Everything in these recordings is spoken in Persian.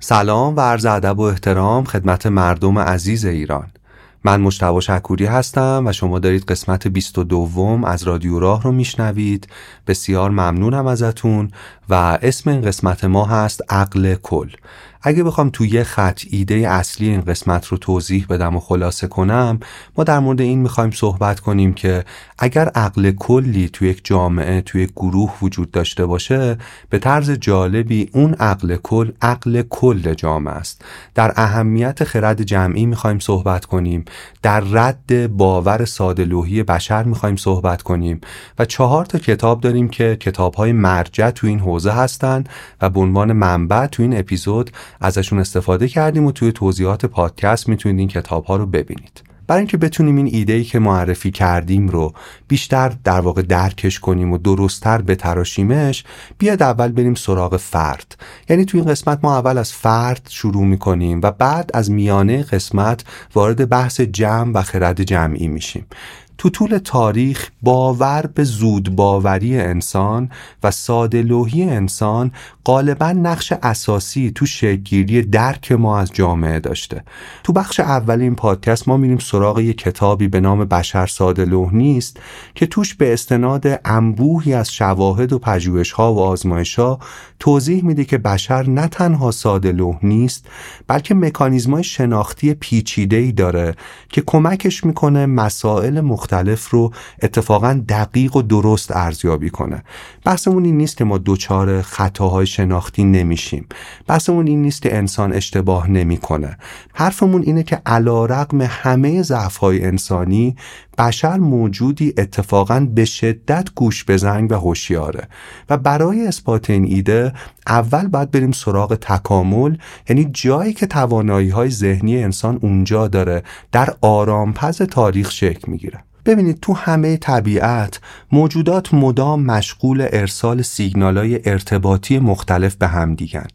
سلام و عرض ادب و احترام خدمت مردم عزیز ایران. من مشتبه شکوری هستم و شما دارید قسمت 22 از رادیو راه رو میشنوید. بسیار ممنونم ازتون و اسم این قسمت ما هست عقل کل. اگه بخوام توی یه خط ایده اصلی این قسمت رو توضیح بدم و خلاصه کنم ما در مورد این می‌خوایم صحبت کنیم که اگر عقل کلی توی یک جامعه توی یک گروه وجود داشته باشه به طرز جالبی اون عقل کل عقل کل جامعه است. در اهمیت خرد جمعی می‌خوایم صحبت کنیم. در رد باور سادلوهی بشر می‌خوایم صحبت کنیم. و چهار تا کتاب داریم که کتاب های مرجع تو این حوزه هستند و به عنوان منبع تو این اپیزود ازشون استفاده کردیم و توی توضیحات پادکست می‌تونید این کتاب ها رو ببینید. برای اینکه بتونیم این ایده ای که معرفی کردیم رو بیشتر در واقع درکش کنیم و درستتر بتراشیمش بیاد اول بریم سراغ فرد. یعنی توی این قسمت ما اول از فرد شروع می‌کنیم و بعد از میانه قسمت وارد بحث جمع و خرد جمعی میشیم. تو طول تاریخ باور به زود باوری انسان و سادلوهی انسان غالبا نقش اساسی تو شکلگیری درک ما از جامعه داشته. تو بخش اول این پادکست ما میریم سراغ یه کتابی به نام بشر سادلوه نیست که توش به استناد انبوهی از شواهد و پژوهش ها و آزمایش ها توضیح میده که بشر نه تنها سادلوه نیست بلکه مکانیزمای شناختی پیچیده ای داره که کمکش می‌کنه مسائل مختلف رو اتفاقا دقیق و درست ارزیابی کنه. بحثمون این نیست که ما دوچار خطاهای شناختی نمیشیم. بحثمون این نیست که انسان اشتباه نمی‌کنه. حرفمون اینه که علا رقم همه ضعفهای انسانی بشر موجودی اتفاقا به شدت گوش بزنگ و هوشیاره. و برای اثبات این ایده اول باید بریم سراغ تکامل یعنی جایی که توانایی های ذهنی انسان اونجا داره در آرامپز تاریخ شکل می‌گیره. ببینید تو همه طبیعت موجودات مدام مشغول ارسال سیگنالای ارتباطی مختلف به هم دیگن.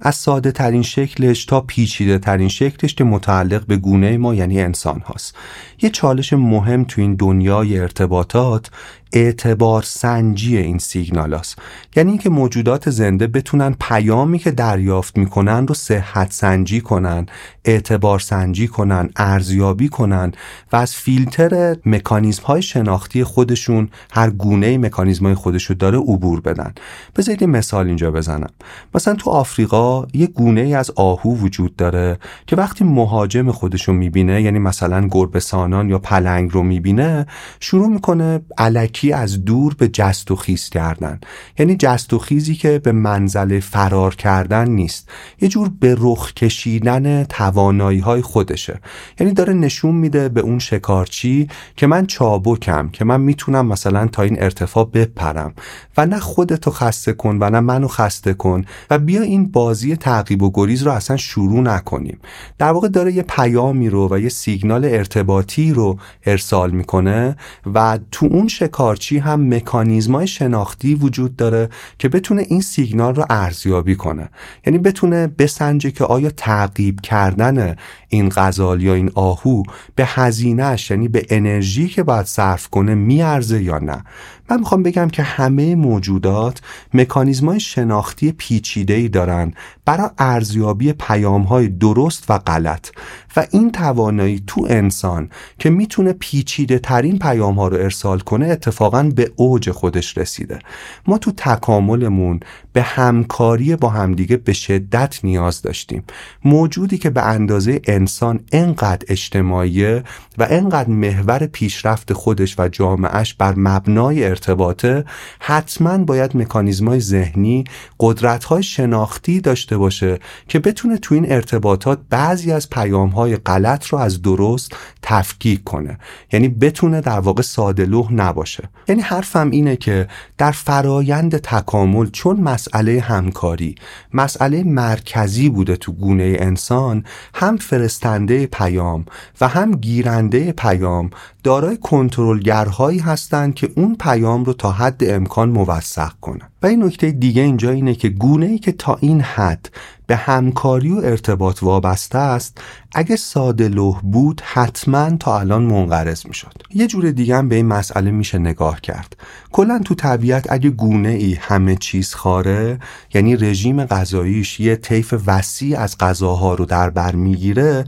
از ساده ترین شکلش تا پیچیده ترین شکلش که متعلق به گونه ما یعنی انسان هاست. یه چالش مهم تو این دنیای ارتباطات اعتبار سنجی این سیگنال هست. یعنی اینکه موجودات زنده بتونن پیامی که دریافت می‌کنن رو صحت سنجی کنن اعتبار سنجی کنن ارزیابی کنن و از فیلتر مکانیزم های شناختی خودشون هر گونه مکانیزم های خودشو داره عبور بدن بذارید مثال اینجا بزنم مثلا تو آفریقا یه گونه از آهو وجود داره که وقتی مهاجم خودشو می‌بینه یعنی مثلا گربسانان یا پلنگ رو می‌بینه شروع می‌کنه علکی از دور به جست و خیز کردن. یعنی جست و خیزی که به منزل فرار کردن نیست. یه جور به رخ کشیدن توانایی های خودشه. یعنی داره نشون میده به اون شکارچی که من چابکم که من می‌تونم مثلا تا این ارتفاع بپرم. و نه خودتو خسته کن و نه منو خسته کن و بیا این بازی تعقیب و گریز رو اصلا شروع نکنیم. در واقع داره یه پیامی رو و یه سیگنال ارتباطی رو ارسال می‌کنه و تو اون شکار شکارچی هم مکانیزمای شناختی وجود داره که بتونه این سیگنال رو ارزیابی کنه. یعنی بتونه بسنجه که آیا تعقیب کردن این غزال یا این آهو به هزینهش یعنی به انرژی که باید صرف کنه میارزه یا نه؟ من می‌خوام بگم که همه موجودات مکانیزمای شناختی پیچیده ای دارن برای ارزیابی پیام های درست و غلط. و این توانایی تو انسان که می‌تونه پیچیده ترین پیام ها رو ارسال کنه اتفاقا به اوج خودش رسیده. ما تو تکاملمون به همکاری با همدیگه به شدت نیاز داشتیم. موجودی که به اندازه انسان انقدر اجتماعیه و انقدر محور پیشرفت خودش و جامعهش بر مبنای ارتباطه حتما باید مکانیزمای ذهنی قدرت‌های شناختی داشته باشه که بتونه تو این ارتباطات بعضی از پیام‌های غلط رو از درست تفکیک کنه. یعنی بتونه در واقع سادلوه نباشه. یعنی حرفم اینه که در فرایند تکامل چون مسئله همکاری. مسئله مرکزی بوده تو گونه انسان هم فرستنده پیام و هم گیرنده پیام دارای کنترلگرهایی هستند که اون پیام رو تا حد امکان موثق کنن. و این نکته دیگه اینجا اینه که گونه ای که تا این حد به همکاری و ارتباط وابسته است اگه ساده لوح بود حتما تا الان منقرض می‌شد. یه جور دیگه هم به این مسئله میشه نگاه کرد. کلا تو طبیعت اگه گونه ای همه چیز خاره یعنی رژیم غذاییش یه طیف وسیع از غذاها رو در بر می‌گیره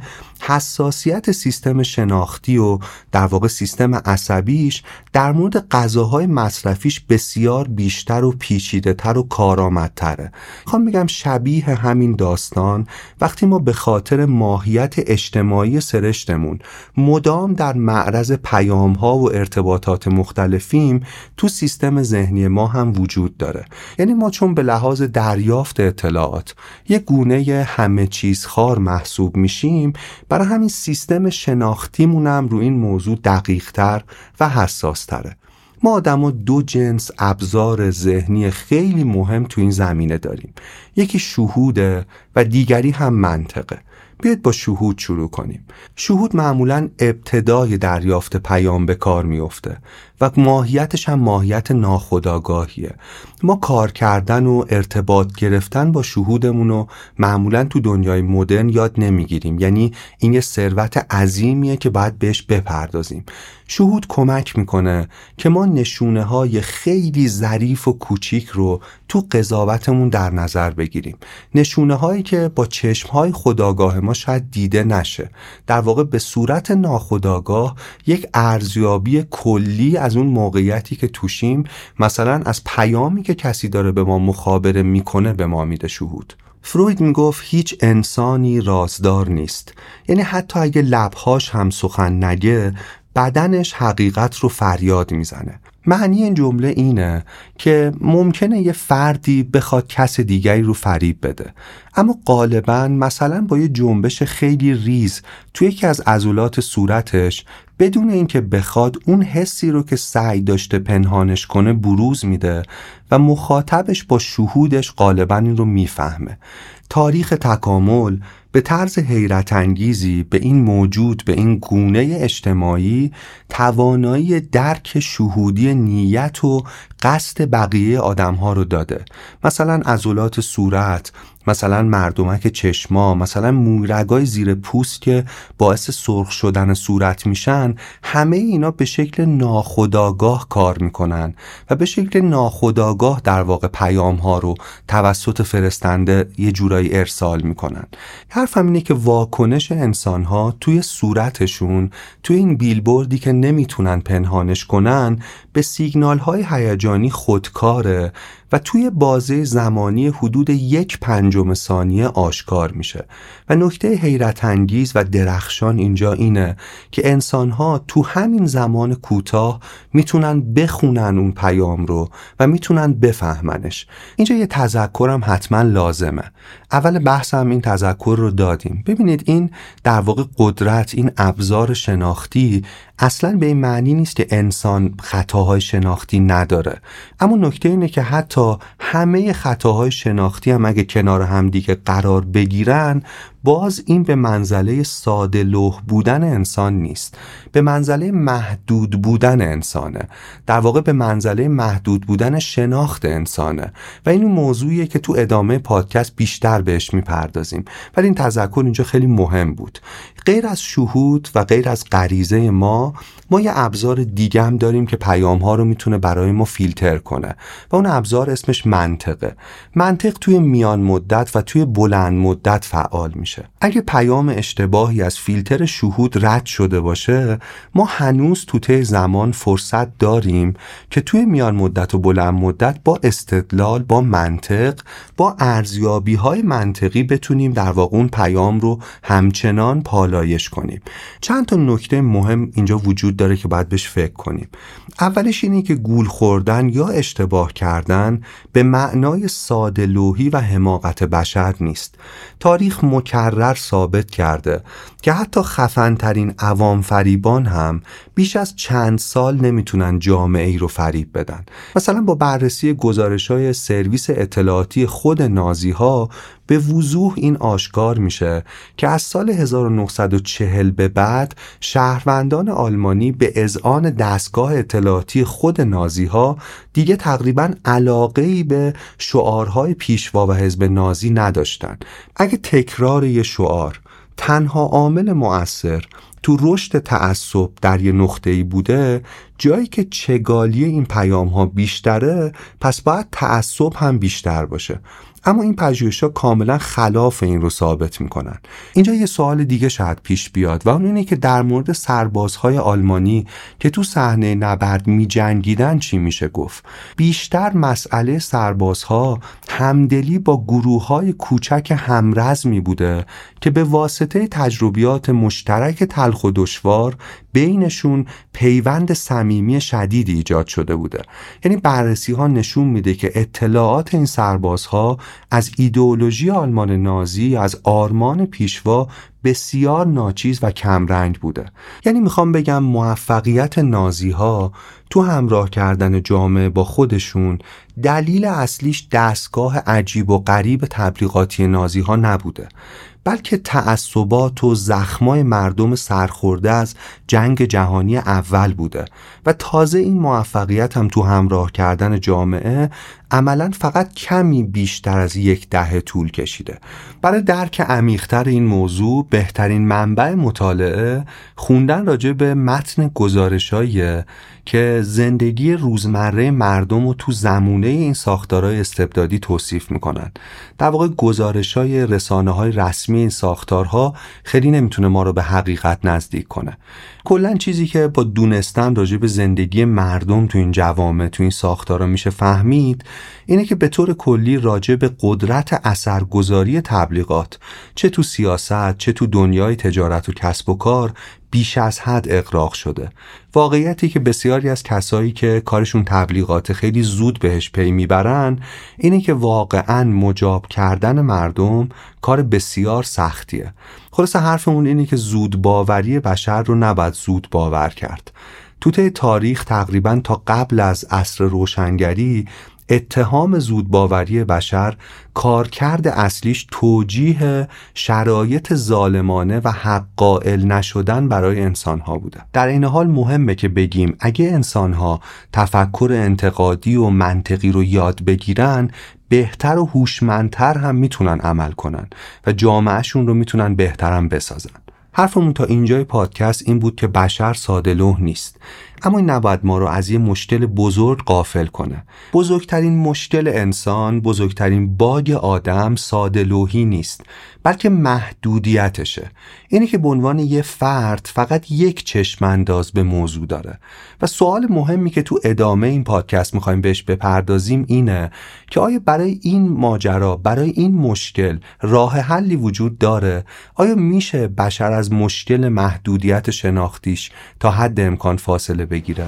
حساسیت سیستم شناختی و در واقع سیستم عصبیش در مورد غذاهای مصرفیش بسیار بیشتر و پیچیده تر و کارآمدتره. می‌خوام بگم شبیه همین داستان وقتی ما به خاطر ماهیت اجتماعی سرشتمون مدام در معرض پیام ها و ارتباطات مختلفیم تو سیستم ذهنی ما هم وجود داره. یعنی ما چون به لحاظ دریافت اطلاعات یه گونه همه چیز خار محسوب میشیم برای همین سیستم شناختیمون هم رو این موضوع دقیقتر و حساستره. ما آدما دو جنس ابزار ذهنی خیلی مهم تو این زمینه داریم. یکی شهوده و دیگری هم منطقه. بیاید با شهود شروع کنیم. شهود معمولا ابتدای دریافت پیام به کار میفته و ماهیتش هم ماهیت ناخداگاهیه ما کار کردن و ارتباط گرفتن با شهودمون رو معمولا تو دنیای مدرن یاد نمی‌گیریم. یعنی این یه ثروت عظیمیه که باید بهش بپردازیم. شهود کمک می‌کنه که ما نشونه های خیلی ظریف و کوچیک رو تو قضاوتمون در نظر بگیریم. نشونه هایی که با چشم های خداگاه ما شاید دیده نشه. در واقع به صورت ناخداگاه یک ارزیابی کلی اون موقعیتی که توشیم مثلا از پیامی که کسی داره به ما مخابره می‌کنه به ما میده شهود. فروید می‌گفت هیچ انسانی رازدار نیست. یعنی حتی اگه لبهاش هم سخن نگه بدنش حقیقت رو فریاد می‌زنه. معنی این جمله اینه که ممکنه یه فردی بخواد کس دیگری رو فریب بده. اما غالبا مثلا با یه جنبش خیلی ریز توی یکی از عضلات صورتش بدون اینکه بخواد اون حسی رو که سعی داشته پنهانش کنه بروز میده و مخاطبش با شهودش غالبا این رو می‌فهمه. تاریخ تکامل به طرز حیرت انگیزی به این موجود به این گونه اجتماعی توانایی درک شهودی نیت و قصد بقیه آدم ها رو داده. مثلا عضلات صورت مثلا مردمک چشما مثلا مویرگای زیر پوست که باعث سرخ شدن صورت میشن همه اینا به شکل ناخداگاه کار می‌کنن و به شکل ناخداگاه در واقع پیام ها رو توسط فرستنده یه جورایی ارسال می‌کنن. حرفم اینه که واکنش انسان ها توی صورتشون توی این بیلبوردی که نمی‌تونن پنهانش کنن به سیگنال های هیجانی خودکاره و توی بازه زمانی حدود یک پنجم ثانیه آشکار میشه. و نکته حیرت انگیز و درخشان اینجا اینه که انسانها تو همین زمان کوتاه می‌تونن بخونن اون پیام رو و می‌تونن بفهمنش. اینجا یه تذکرم حتما لازمه. اول بحثم این تذکر رو دادیم. ببینید این در واقع قدرت این ابزار شناختی اصلا به این معنی نیست که انسان خطاهای شناختی نداره. اما نکته اینه که حتی همه خطاهای شناختی هم اگه کنار هم دیگه قرار بگیرن باز این به منزله ساده لوح بودن انسان نیست. به منزله محدود بودن انسانه. در واقع به منزله محدود بودن شناخت انسانه. و این موضوعیه که تو ادامه پادکست بیشتر بهش می‌پردازیم. ولی این تذکر اینجا خیلی مهم بود. غیر از شهود و غیر از غریزه ما ما یه ابزار دیگه هم داریم که پیام ها رو می‌تونه برای ما فیلتر کنه. و اون ابزار اسمش منطقه. منطق توی میان مدت و توی بلند مدت فعال میشه. اگه پیام اشتباهی از فیلتر شهود رد شده باشه ما هنوز تو طی زمان فرصت داریم که توی میان مدت و بلند مدت با استدلال با منطق با ارزیابی های منطقی بتونیم در واقع اون پیام رو همچنان پالایش کنیم. چند تا نکته مهم اینجا وجود داره که باید بهش فکر کنیم. اولش اینه که گول خوردن یا اشتباه کردن به معنای ساده لوحی و حماقت بشر نیست. تاریخ مکرر ثابت کرده. که حتی خفنترین عوام فریبان هم بیش از چند سال نمی‌تونن جامعه ای رو فریب بدن. مثلا با بررسی گزارش های سرویس اطلاعاتی خود نازی ها به وضوح این آشکار میشه که از سال 1940 به بعد شهروندان آلمانی به اذعان دستگاه اطلاعاتی خود نازی ها دیگه تقریبا علاقه ای به شعارهای پیشوا و حزب نازی نداشتن. اگه تکرار یه شعار تنها عامل مؤثر تو رشد تعصب در یه نقطه ای بوده جایی که چگالی این پیام ها بیشتره پس باید تعصب هم بیشتر باشه. اما این پژوهش‌ها کاملا خلاف این رو ثابت می‌کنن. اینجا یه سوال دیگه شاید پیش بیاد و اون اینه که در مورد سربازهای آلمانی که تو صحنه نبرد میجنگیدن چی میشه گفت؟ بیشتر مسئله سربازها همدلی با گروه های کوچک همرزمی بوده که به واسطه تجربیات مشترک تلخ و دشوار بینشون پیوند صمیمی شدیدی ایجاد شده بوده. یعنی بررسی ها نشون میده که اطلاعات این سربازها از ایدئولوژی آلمان نازی از آرمان پیشوا بسیار ناچیز و کمرنگ بوده. یعنی می‌خوام بگم موفقیت نازی ها تو همراه کردن جامعه با خودشون دلیل اصلیش دستگاه عجیب و غریب تبلیغاتی نازی ها نبوده. بلکه تعصبات و زخمای مردم سرخورده از جنگ جهانی اول بوده. و تازه این موفقیت هم تو همراه کردن جامعه عملا فقط کمی بیشتر از یک دهه طول کشیده. برای درک عمیقتر این موضوع بهترین منبع مطالعه خوندن راجع به متن گزارشاییه که زندگی روزمره مردم رو تو زمونه این ساختارهای استبدادی توصیف می‌کنن. در واقع گزارش های رسانه های رسمی این ساختارها خیلی نمی‌تونه ما رو به حقیقت نزدیک کنه. کلا چیزی که با دونستن راجع به زندگی مردم تو این جوامع تو این ساختارا میشه فهمید اینه که به طور کلی راجع به قدرت اثرگذاری تبلیغات چه تو سیاست چه تو دنیای تجارت و کسب و کار بیش از حد اقراق شده. واقعیتی که بسیاری از کسایی که کارشون تبلیغات خیلی زود بهش پی می‌برن اینه که واقعا مجاب کردن مردم کار بسیار سختیه. خلاصه حرفمون اینه که زود باوری بشر رو نباید زود باور کرد. تو تاریخ تقریبا تا قبل از عصر روشنگری اتهام زودباوری بشر کارکرد اصلیش توجیه شرایط ظالمانه و حق قائل نشدن برای انسانها بوده. در این حال مهمه که بگیم اگه انسانها تفکر انتقادی و منطقی رو یاد بگیرن بهتر و هوشمندتر هم می‌تونن عمل کنن و جامعهشون رو می‌تونن بهترم بسازن. حرفمون تا اینجای پادکست این بود که بشر ساده نیست. اما این نباید ما رو از یه مشکل بزرگ قافل کنه. بزرگترین مشکل انسان بزرگترین باگ آدم ساده نیست بلکه محدودیتشه. اینه که به عنوان یه فرد فقط یک چشم انداز به موضوع داره. و سوال مهمی که تو ادامه این پادکست می‌خوایم بهش بپردازیم اینه که آیا برای این ماجرا برای این مشکل راه حلی وجود داره؟ آیا میشه بشر از مشکل محدودیت شناختیش تا حد امکان فاصله بگیره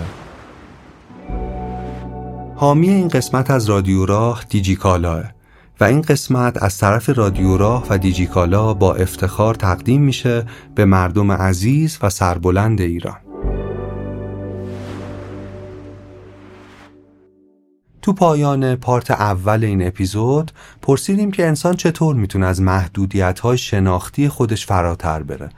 حامی این قسمت از رادیو راه دیجیکالاه و این قسمت از طرف رادیو راه و دیجیکالا با افتخار تقدیم میشه به مردم عزیز و سربلند ایران. تو پایان پارت اول این اپیزود پرسیدیم که انسان چطور می‌تونه از محدودیت های شناختی خودش فراتر بره.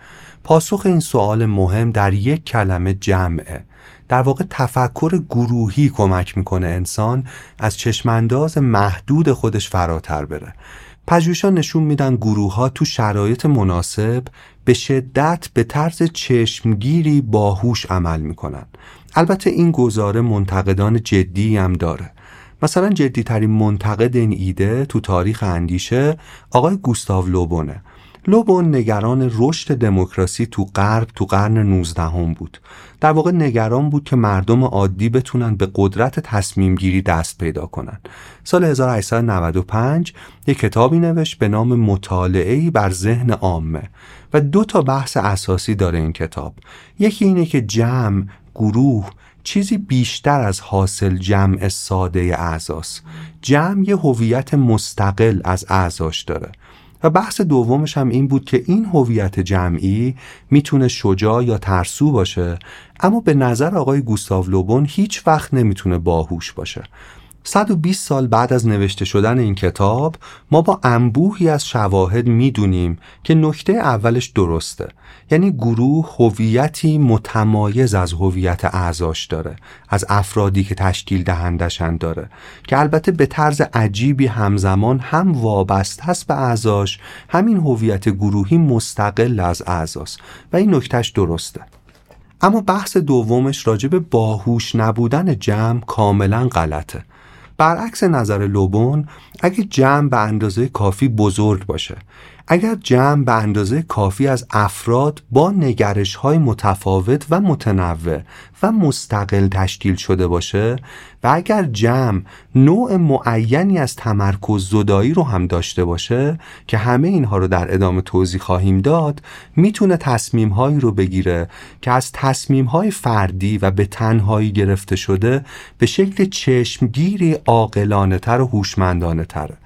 پاسخ این سوال مهم در یک کلمه جمعه. در واقع تفکر گروهی کمک می‌کنه انسان از چشمانداز محدود خودش فراتر بره. پژوهشان نشون میدن گروه ها تو شرایط مناسب به شدت به طرز چشمگیری باهوش عمل می‌کنن. البته این گزاره منتقدان جدی هم داره. مثلا جدیترین منتقد این ایده تو تاریخ اندیشه آقای گوستاو لوبونه. لوبون نگران رشد دموکراسی تو غرب تو قرن 19 هم بود. در واقع نگران بود که مردم عادی بتونن به قدرت تصمیم گیری دست پیدا کنن. سال 1895 یک کتابی نوشت به نام مطالعه بر ذهن عامه و دو تا بحث اساسی داره این کتاب. یکی اینه که جمع گروه چیزی بیشتر از حاصل جمع ساده اعضاست. جمع یه هویت مستقل از اعضاش داره. و بحث دومش هم این بود که این هویت جمعی می‌تونه شجاع یا ترسو باشه اما به نظر آقای گوستاو لوبون هیچ وقت نمی‌تونه باهوش باشه. 120 سال بعد از نوشته شدن این کتاب ما با انبوهی از شواهد می‌دونیم که نکته اولش درسته. یعنی گروه هویتی متمایز از هویت اعضاش داره از افرادی که تشکیل دهندشن داره که البته به طرز عجیبی همزمان هم وابسته هست به اعضاش همین هویت گروهی مستقل از اعضاست. و این نکتهش درسته. اما بحث دومش راجع به باهوش نبودن جمع کاملا غلطه. برعکس نظر لوبون اگه جمع به اندازه کافی بزرگ باشه. اگر جمع به اندازه کافی از افراد با نگرش های متفاوت و متنوع و مستقل تشکیل شده باشه و اگر جمع نوع معینی از تمرکز زدایی رو هم داشته باشه که همه اینها رو در ادامه توضیح خواهیم داد می‌تونه تصمیم هایی رو بگیره که از تصمیم های فردی و به تنهایی گرفته شده به شکل چشمگیری عاقلانه تر و هوشمندانه تره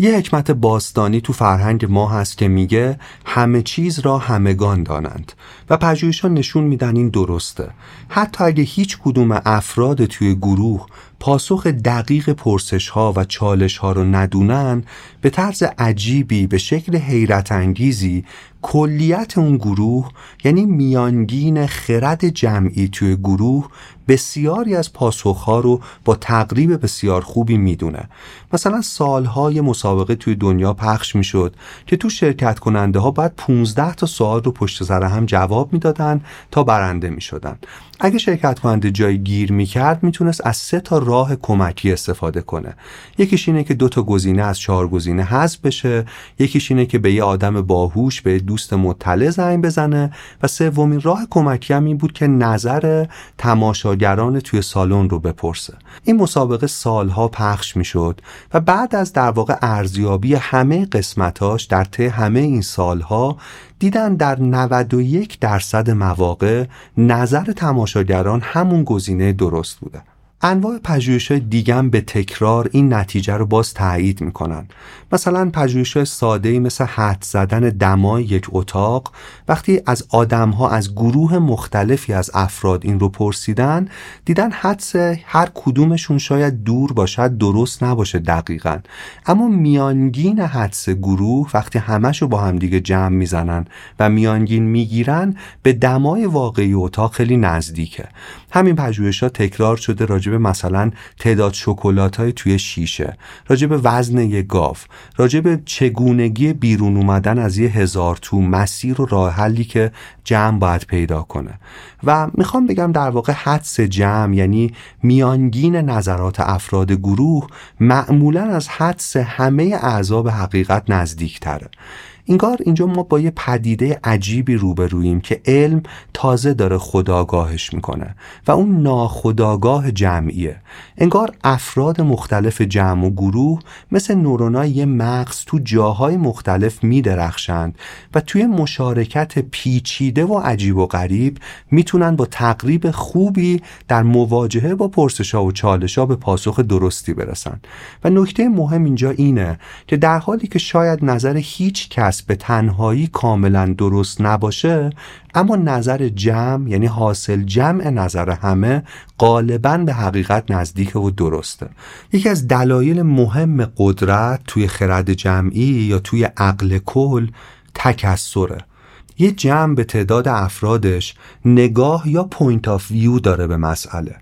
یه حکمت باستانی تو فرهنگ ما هست که میگه همه چیز را همگان دانند و پژوهشان نشون میدن این درسته. حتی اگه هیچ کدوم افراد توی گروه پاسخ دقیق پرسش ها و چالش ها رو ندونن به طرز عجیبی به شکل حیرت انگیزی کلیت اون گروه یعنی میانگین خرد جمعی توی گروه بسیاری از پاسخها رو با تقریب بسیار خوبی می‌دونه. مثلا سالهای مسابقه توی دنیا پخش می‌شد که تو شرکت کننده ها باید 15 تا سوال رو پشت سر هم جواب می‌دادن تا برنده می‌شدن. اگه شرکت کننده جای گیر می‌کرد می‌تونست از سه تا راه کمکی استفاده کنه. یکیش اینه که دو تا گزینه از چهار گزینه حذف بشه. یکیش اینه که به یه آدم باهوش به دوست مطلع زنگ بزنه. و سومین راه کمکی هم این بود که نظر تماشاگران توی سالن رو بپرسه. این مسابقه سالها پخش می‌شد و بعد از در واقع ارزیابی همه قسمتاش در طی همه این سالها دیدن در 91 درصد مواقع نظر تماشاگران همون گزینه درست بوده. انواع پژوهش های دیگم به تکرار این نتیجه رو باز تایید می‌کنن. مثلا پژوهش های مثل حد زدن دمای یک اتاق وقتی از آدم ها از گروه مختلفی از افراد این رو پرسیدن دیدن حدس هر کدومشون شاید دور باشد درست نباشه دقیقا. اما میانگین حدس گروه وقتی همش رو با همدیگه جمع می‌زنن و میانگین می‌گیرن به دمای واقعی اتاق خیلی نزدیکه. همین پژوهش ها تکرار شده راجع به مثلا تعداد شکلات های توی شیشه راجع به وزن یک گاو راجع به چگونگی بیرون اومدن از یه هزار تو مسیر و راه حلی که جمع باید پیدا کنه. و می‌خوام بگم در واقع حدس جمع یعنی میانگین نظرات افراد گروه معمولا از حدس همه اعضا حقیقت نزدیک تره اینگار اینجا ما با یه پدیده عجیبی روبروییم که علم تازه داره خداگاهش می‌کنه و اون ناخداگاه جمعیه. انگار افراد مختلف جمع و گروه مثل نورونای یه مغز تو جاهای مختلف میدرخشند و توی مشارکت پیچیده و عجیب و غریب می‌تونن با تقریب خوبی در مواجهه با پرسشا و چالشا به پاسخ درستی برسن. و نکته مهم اینجا اینه که در حالی که شاید نظر هیچ کس به تنهایی کاملا درست نباشه اما نظر جمع یعنی حاصل جمع نظر همه غالبا به حقیقت نزدیک و درسته. یکی از دلایل مهم قدرت توی خرد جمعی یا توی عقل کل تکثره. یه جمع به تعداد افرادش نگاه یا point of view داره به مسئله.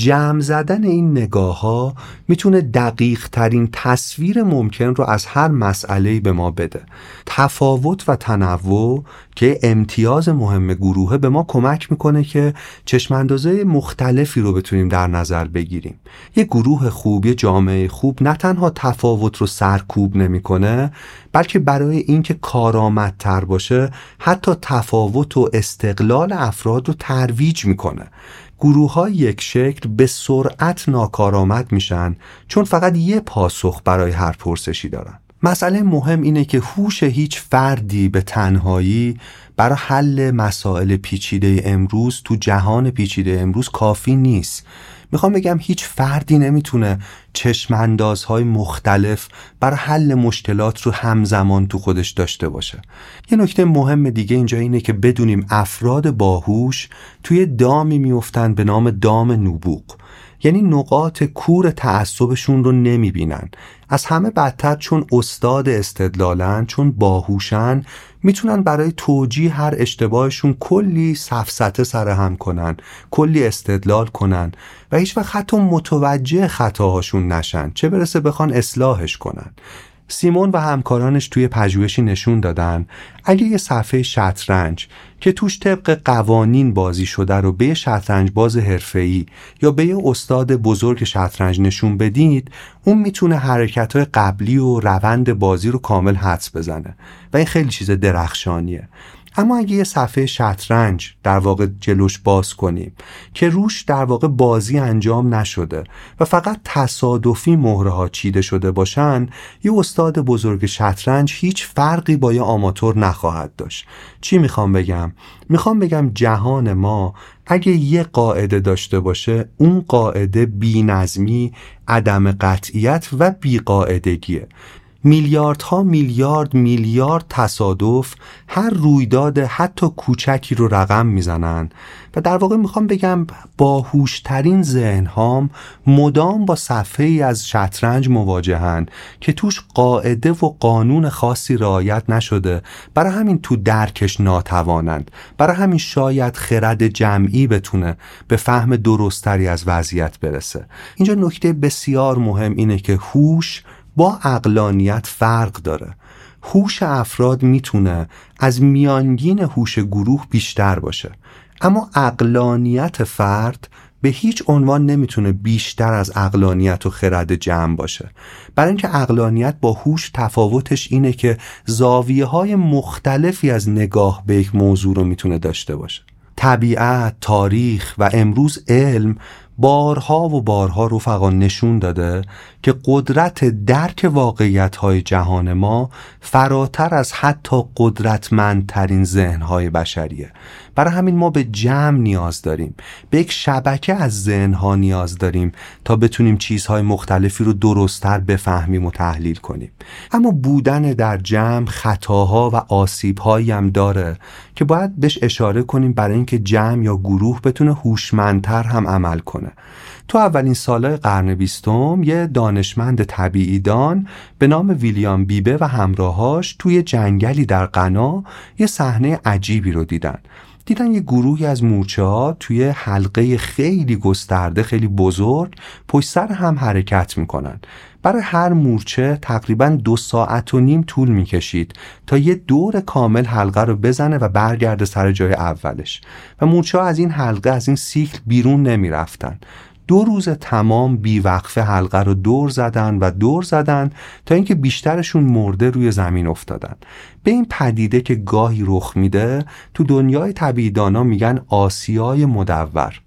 جمع زدن این نگاه ها می‌تونه دقیق ترین تصویر ممکن رو از هر مسئله به ما بده. تفاوت و تنوع که امتیاز مهم گروهه به ما کمک می‌کنه که چشماندازه مختلفی رو بتونیم در نظر بگیریم. یه گروه خوب یه جامعه خوب نه تنها تفاوت رو سرکوب نمی‌کنه بلکه برای اینکه کارآمدتر باشه حتی تفاوت و استقلال افراد رو ترویج می‌کنه. گروه های یک شکل به سرعت ناکارآمد میشن چون فقط یه پاسخ برای هر پرسشی دارن. مسئله مهم اینه که هوش هیچ فردی به تنهایی برای حل مسائل پیچیده امروز تو جهان پیچیده امروز کافی نیست. می‌خوام بگم هیچ فردی نمی‌تونه چشم های مختلف بر حل مشکلات رو همزمان تو خودش داشته باشه. یه نکته مهم دیگه اینجا اینه که بدونیم افراد باهوش توی دامی میفتن به نام دام نوبوق یعنی نقاط کور تعصبشون رو نمی‌بینن. از همه بدتر چون استاد استدلالن چون باهوشن می‌تونن برای توجیه هر اشتباهشون کلی سفسته سر هم کنن کلی استدلال کنن و هیچ وقت حتی متوجه خطاهاشون نشن چه برسه بخوان اصلاحش کنن. سیمون و همکارانش توی پژوهشی نشون دادن. اگه یه صفحه شطرنج که توش طبق قوانین بازی شده رو به شطرنج باز حرفه‌ای یا به یه استاد بزرگ شطرنج نشون بدید اون می‌تونه حرکت قبلی و روند بازی رو کامل حدس بزنه. و این خیلی چیز درخشانیه. اما اگه یه صفحه شطرنج در واقع جلوش باز کنیم که روش در واقع بازی انجام نشده و فقط تصادفی مهره ها چیده شده باشن یه استاد بزرگ شطرنج هیچ فرقی با یه آماتور نخواهد داشت چی می‌خوام بگم؟ می‌خوام بگم جهان ما اگه یه قاعده داشته باشه اون قاعده بی نظمی، عدم قطعیت و بی قاعدگیه میلیاردها میلیارد میلیارد تصادف هر رویداد حتی کوچکی رو رقم می‌زنن. و در واقع می‌خوام بگم باهوشترین ذهن هام مدام با صفحه ای از شطرنج مواجهن که توش قاعده و قانون خاصی رعایت نشده. برای همین تو درکش ناتوانند. برای همین شاید خرد جمعی بتونه به فهم درستری از وضعیت برسه. اینجا نکته بسیار مهم اینه که هوش با اقلانیت فرق داره. هوش افراد می‌تونه از میانگین هوش گروه بیشتر باشه. اما اقلانیت فرد به هیچ عنوان نمی‌تونه بیشتر از اقلانیت و خرد جمع باشه. برای اینکه اقلانیت با هوش تفاوتش اینه که زاویه های مختلفی از نگاه به یک موضوع رو می‌تونه داشته باشه. طبیعت، تاریخ و امروز علم بارها و بارها رفقا نشون داده که قدرت درک واقعیت های جهان ما فراتر از حتی قدرتمندترین ذهن های بشریه. برای همین ما به جمع نیاز داریم. به یک شبکه از ذهن ها نیاز داریم تا بتونیم چیزهای مختلفی رو درستتر بفهمیم و تحلیل کنیم. اما بودن در جمع خطاها و آسیبهایی هم داره که باید بهش اشاره کنیم برای اینکه جمع یا گروه بتونه هوشمندتر هم عمل کنه. تو اولین سالهای قرن بیستم یه دانشمند طبیعی دان به نام ویلیام بیبه و همراهاش توی جنگلی در غنا یه صحنه عجیبی رو دیدن. دیدن یه گروهی از مورچه ها توی حلقه خیلی گسترده خیلی بزرگ پشت سر هم حرکت می‌کنن. برای هر مورچه تقریبا دو ساعت و نیم طول می‌کشید تا یه دور کامل حلقه رو بزنه و برگرده سر جای اولش. و مورچه ها از این حلقه از این سیکل بیرون نمی‌رفتن. دو روز تمام بیوقفه حلقه رو دور زدن و دور زدن تا اینکه بیشترشون مرده روی زمین افتادن. به این پدیده که گاهی رخ میده تو دنیای طبیعیدانا میگن آسیای مدور.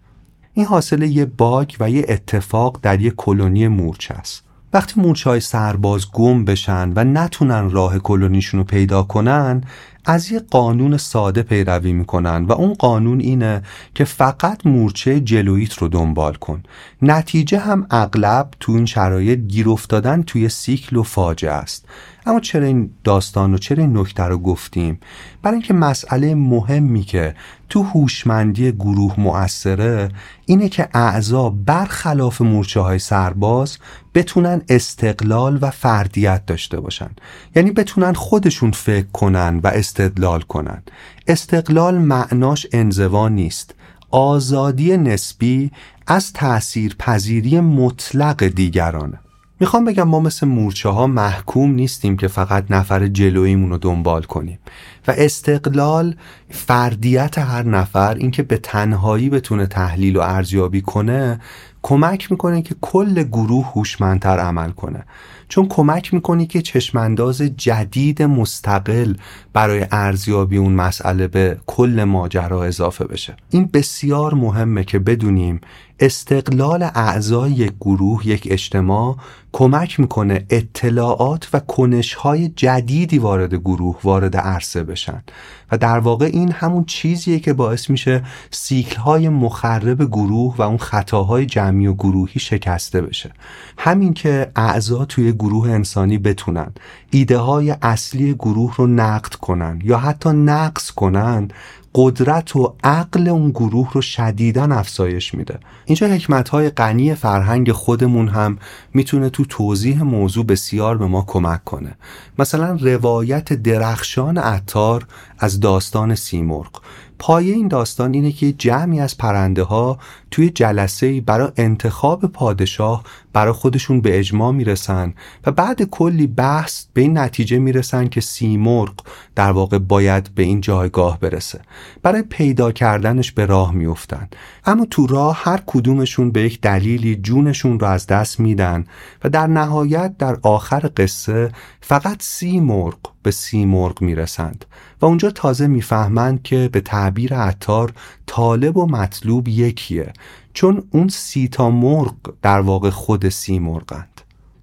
این حاصل یه باگ و یه اتفاق در یه کلونی مورچه است. وقتی مورچه های سرباز گم بشن و نتونن راه کلونیشون رو پیدا کنن از یه قانون ساده پیروی می‌کنن و اون قانون اینه که فقط مورچه جلویت رو دنبال کن. نتیجه هم اغلب تو این شرایط گیر افتادن توی سیکل و فاجعه است. اما چرا این داستان و چرا این نکته رو گفتیم؟ برای اینکه مسئله مهمی که تو هوشمندی گروه مؤثره اینه که اعضا برخلاف مورچه های سرباز بتونن استقلال و فردیت داشته باشن. یعنی بتونن خودشون فکر کنن و استدلال کنن. استقلال معناش انزوا نیست. آزادی نسبی از تأثیر پذیری مطلق دیگرانه. می‌خوام بگم ما مثل مورچه ها محکوم نیستیم که فقط نفر جلویمون رو دنبال کنیم. و استقلال فردیت هر نفر اینکه به تنهایی بتونه تحلیل و ارزیابی کنه کمک می‌کنه که کل گروه هوشمندتر عمل کنه. چون کمک می‌کنی که چشمانداز جدید مستقل برای ارزیابی اون مسئله به کل ماجرا اضافه بشه. این بسیار مهمه که بدونیم استقلال اعضای یک گروه یک اجتماع کمک می‌کنه اطلاعات و کنشهای جدیدی وارد گروه وارد عرصه بشن. و در واقع این همون چیزیه که باعث میشه سیکل های مخرب گروه و اون خطاهای جمعی و گروهی شکسته بشه. همین که اعضا توی گروه انسانی بتونن ایده های اصلی گروه رو نقد کنن یا حتی نقص کنن قدرت و عقل اون گروه رو شدیدن افزایش میده. اینجا حکمت های غنی فرهنگ خودمون هم می‌تونه تو توضیح موضوع بسیار به ما کمک کنه. مثلا روایت درخشان عطار از داستان سیمرغ. پایه این داستان اینه که جمعی از پرنده ها توی جلسه برای انتخاب پادشاه برای خودشون به اجماع می‌رسن و بعد کلی بحث به این نتیجه می‌رسن که سیمرغ در واقع باید به این جایگاه برسه. برای پیدا کردنش به راه میفتن اما تو راه هر کدومشون به یک دلیلی جونشون رو از دست میدن و در نهایت در آخر قصه فقط سیمرغ به سیمرغ می‌رسند و اونجا تازه می‌فهمند که به تعبیر عطار طالب و مطلوب یکیه چون اون سی تا مرغ در واقع خود سی مرغند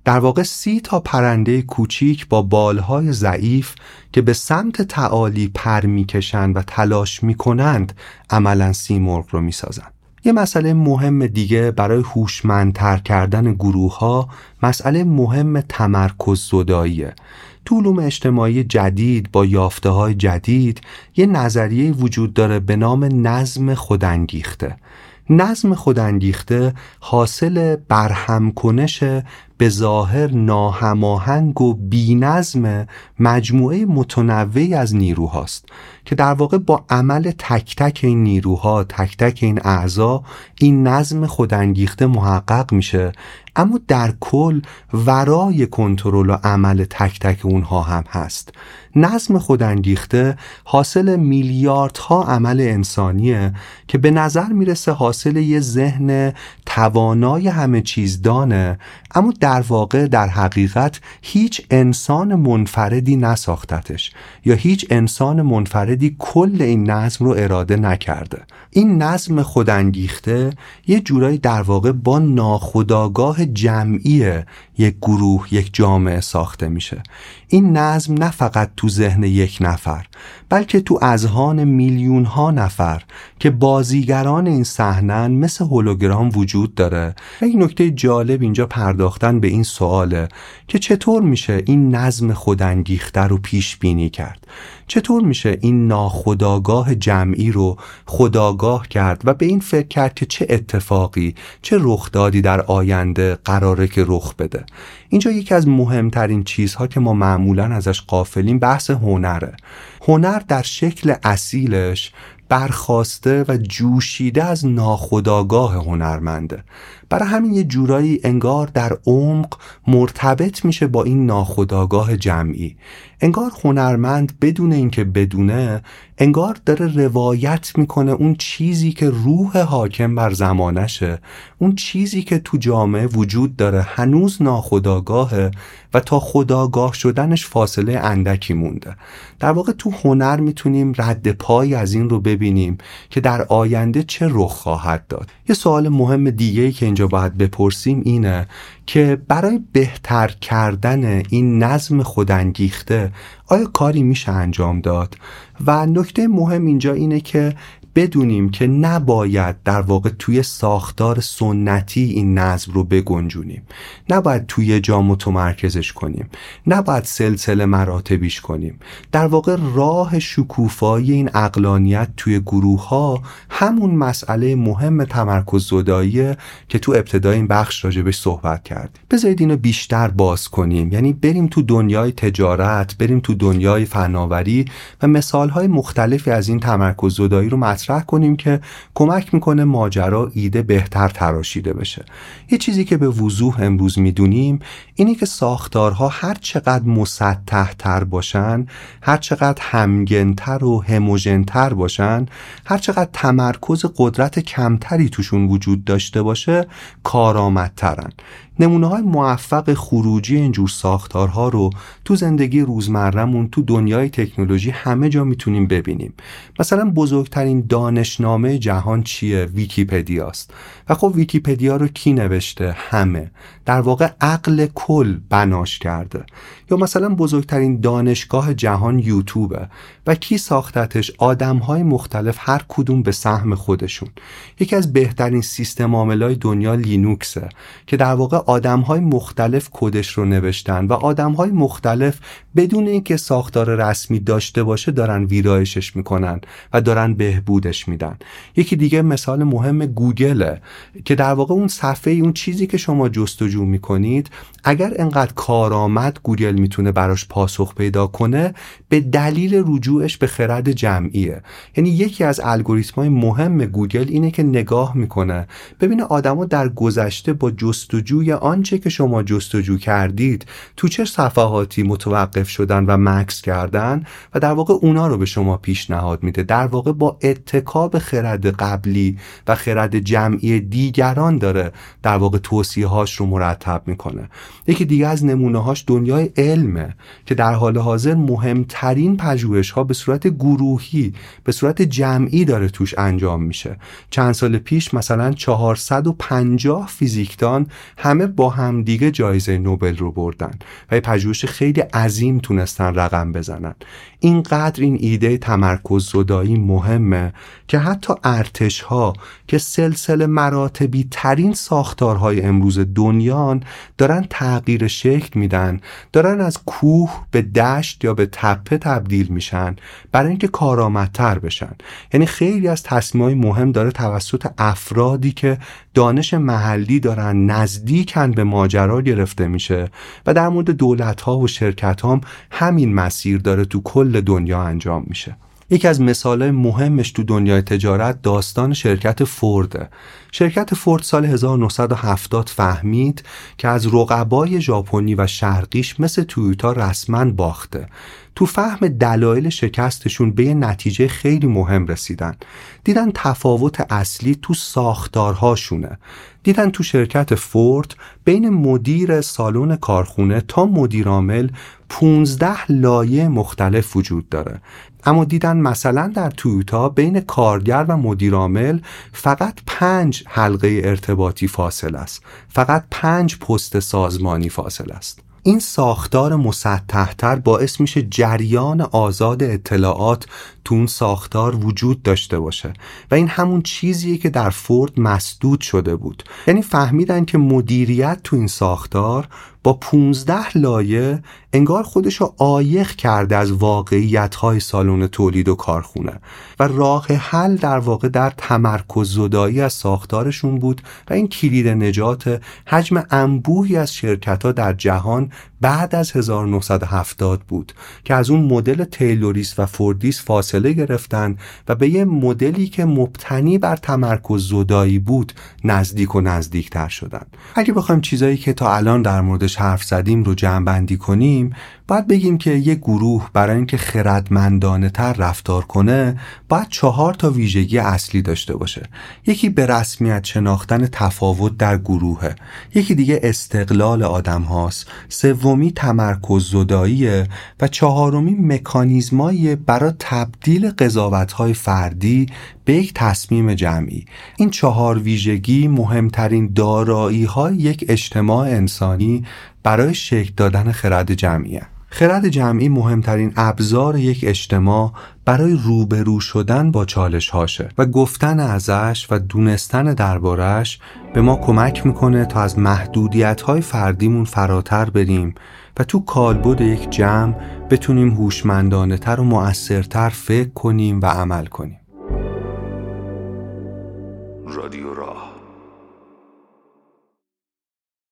در واقع سی تا پرنده کوچیک با بالهای ضعیف که به سمت تعالی پر می‌کشند و تلاش می‌کنند عملا سی مرغ رو می‌سازند. یه مسئله مهم دیگه برای هوشمندتر کردن گروه ها مسئله مهم تمرکز زداییه. تو علوم اجتماعی جدید با یافته های جدید یه نظریه وجود داره به نام نظم خودانگیخته. نظم خودانگیخته حاصل برهم کنش به ظاهر ناهماهنگ و بینظم مجموعه متنوعی از نیروهاست که در واقع با عمل تک تک این نیروها تک تک این اعضا این نظم خودانگیخته محقق میشه. اما در کل ورای کنترل و عمل تک تک اونها هم هست. نظم خودانگیخته حاصل میلیاردها عمل انسانیه که به نظر می‌رسه حاصل یه ذهن توانای همه چیز دانه. اما در واقع در حقیقت هیچ انسان منفردی نساختتش یا هیچ انسان منفردی کل این نظم رو اراده نکرده. این نظم خودانگیخته یه جورایی در واقع با ناخداگاه جمعی یک گروه یک جامعه ساخته میشه. این نظم نه فقط تو ذهن یک نفر بلکه تو اذهان میلیون ها نفر که بازیگران این صحنن مثل هولوگرام وجود داره. و این نکته جالب اینجا پرداختن به این سواله که چطور میشه این نظم خودانگیخته رو پیش بینی کرد؟ چطور میشه این ناخداگاه جمعی رو خداگاه کرد و به این فکر کرد که چه اتفاقی چه رخدادی در آینده قراره که رخ بده؟ اینجا یکی از مهمترین چیزها که ما معمولا ازش قافلیم بحث هنره. هنر در شکل اصیلش برخواسته و جوشیده از ناخداگاه هنرمنده. برای همین یه جورایی انگار در عمق مرتبط میشه با این ناخداگاه جمعی. انگار هنرمند بدون اینکه بدونه انگار داره روایت می‌کنه اون چیزی که روح حاکم بر زمانشه اون چیزی که تو جامعه وجود داره هنوز ناخداگاهه و تا خداگاه شدنش فاصله اندکی مونده. در واقع تو هنر می‌تونیم رد پای از این رو ببینیم که در آینده چه رخ خواهد داد. یه سوال مهم دیگه که اینجا باید بپرسیم اینه که برای بهتر کردن این نظم خودانگیخته آیا کاری میشه انجام داد؟ و نکته مهم اینجا اینه که بدونیم که نباید در واقع توی ساختار سنتی این نظم رو بگنجونیم. نباید توی جا متمرکزش کنیم. نباید سلسله مراتبیش کنیم. در واقع راه شکوفایی این اقلانیت توی گروه ها همون مسئله مهم تمرکز زداییه که تو ابتدای این بخش راجبش صحبت کرد. بذارید اینو بیشتر باز کنیم. یعنی بریم تو دنیای تجارت بریم تو دنیای فناوری و مثالهای مختلفی از این تمرکز زدایی رو مطرح کنیم که کمک می‌کنه ماجرا ایده بهتر تراشیده بشه. یه چیزی که به وضوح امروز می‌دونیم اینی که ساختارها هر چقدر مسطح تر باشن هر چقدر همگنتر و هموژنتر باشن هر چقدر تمرکز قدرت کمتری توشون وجود داشته باشه کارآمدترن. نمونه های موفق خروجی اینجور ساختارها رو تو زندگی روزمرهمون تو دنیای تکنولوژی همه جا می‌تونیم ببینیم. مثلا بزرگترین دانشنامه جهان چیه؟ ویکیپدیاست. و خب ویکیپدیا رو کی نوشته؟ همه. در واقع عقل کل بناش کرده. یا مثلا بزرگترین دانشگاه جهان یوتیوبه و کی ساختتش آدم های مختلف هر کدوم به سهم خودشون. یکی از بهترین سیستم عاملای دنیا لینوکسه که در واقع آدمهای مختلف کدش رو نوشتن و آدمهای مختلف بدون اینکه ساختار رسمی داشته باشه دارن ویرایشش می‌کنن و دارن بهبودش میدن. یکی دیگه مثال مهم گوگله که در واقع اون صفحه اون چیزی که شما جستجو می‌کنید اگر انقدر کارآمد گوگل می‌تونه براش پاسخ پیدا کنه به دلیل رجوعش به خرد جمعیه. یعنی یکی از الگوریتم های مهم گوگل اینه که نگاه می‌کنه. ببینه آدما در گذشته با جستجوی آنچه که شما جستجو کردید تو چه صفحاتی متوقف شدن و مکث کردن و در واقع اونا رو به شما پیشنهاد میده. در واقع با اتکاب خرد قبلی و خرد جمعی دیگران داره در واقع توصیه هاش رو مرتب می‌کنه. یکی دیگه از نمونه هاش دنیای علمه که در حال حاضر مهمترین پژوهش ها به صورت گروهی به صورت جمعی داره توش انجام میشه. چند سال پیش مثلا 450 فیزیکدان همه با هم دیگه جایزه نوبل رو بردن و یه پژوهش خیلی عظیم تونستن رقم بزنن. اینقدر این ایده تمرکز زدایی مهمه که حتی ارتش ها که سلسله مراتبی ترین ساختارهای امروز دنیان دارن تغییر شکل میدن دارن از کوه به دشت یا به تپه تبدیل میشن برای اینکه کارآمدتر بشن. یعنی خیلی از تصمیمهای مهم داره توسط افرادی که دانش محلی دارن نزدیکن به ماجرا گرفته میشه و در مورد دولت ها و شرکت هم همین مسیر داره تو کل دنیا انجام میشه. یکی از مثالهای مهمش تو دنیای تجارت داستان شرکت فورده شرکت فورد سال 1970 فهمید که از رقبای ژاپنی و شرقیش مثل تویوتا رسما باخته. تو فهم دلایل شکستشون به یه نتیجه خیلی مهم رسیدن. دیدن تفاوت اصلی تو ساختارهاشونه. دیدن تو شرکت فورد بین مدیر سالن کارخونه تا مدیرعامل 15 لایه مختلف وجود داره. اما دیدن مثلا در تویوتا بین کارگر و مدیرعامل فقط پنج حلقه ارتباطی فاصل است. فقط پنج پست سازمانی فاصل است. این ساختار مسطحتر باعث میشه جریان آزاد اطلاعات تو اون ساختار وجود داشته باشه و این همون چیزیه که در فورد مسدود شده بود. یعنی فهمیدن که مدیریت تو این ساختار با 15 لایه انگار خودش رو آیخ کرده از واقعیت های سالن تولید و کارخونه و راه حل در واقع در تمرکز زدایی از ساختارشون بود و این کلید نجات حجم انبوهی از شرکت ها در جهان بعد از 1970 بود که از اون مدل تیلوریسم و فوردیسم فاصله گرفتن و به یه مدلی که مبتنی بر تمرکز زدایی بود نزدیک و نزدیکتر شدن. اگه بخوایم چیزایی که تا الان در موردش حرف زدیم رو جمع بندی کنیم باید بگیم که یک گروه برای اینکه خردمندانه تر رفتار کنه باید چهار تا ویژگی اصلی داشته باشه. یکی به رسمیت شناختن تفاوت در گروهه یکی دیگه استقلال آدم هاست سومی تمرکز زداییه و چهارمی مکانیزمایی برای تبدیل قضاوت های فردی به یک تصمیم جمعی. این چهار ویژگی مهمترین دارایی های یک اجتماع انسانی برای شکل دادن خرد جمعیه. خرد جمعی مهمترین ابزار یک اجتماع برای روبرو شدن با چالش هاشه و گفتن ازش و دونستن دربارش به ما کمک می‌کنه تا از محدودیت های فردیمون فراتر بریم و تو کالبد یک جمع بتونیم هوشمندانه تر و مؤثرتر فکر کنیم و عمل کنیم. رادیو راه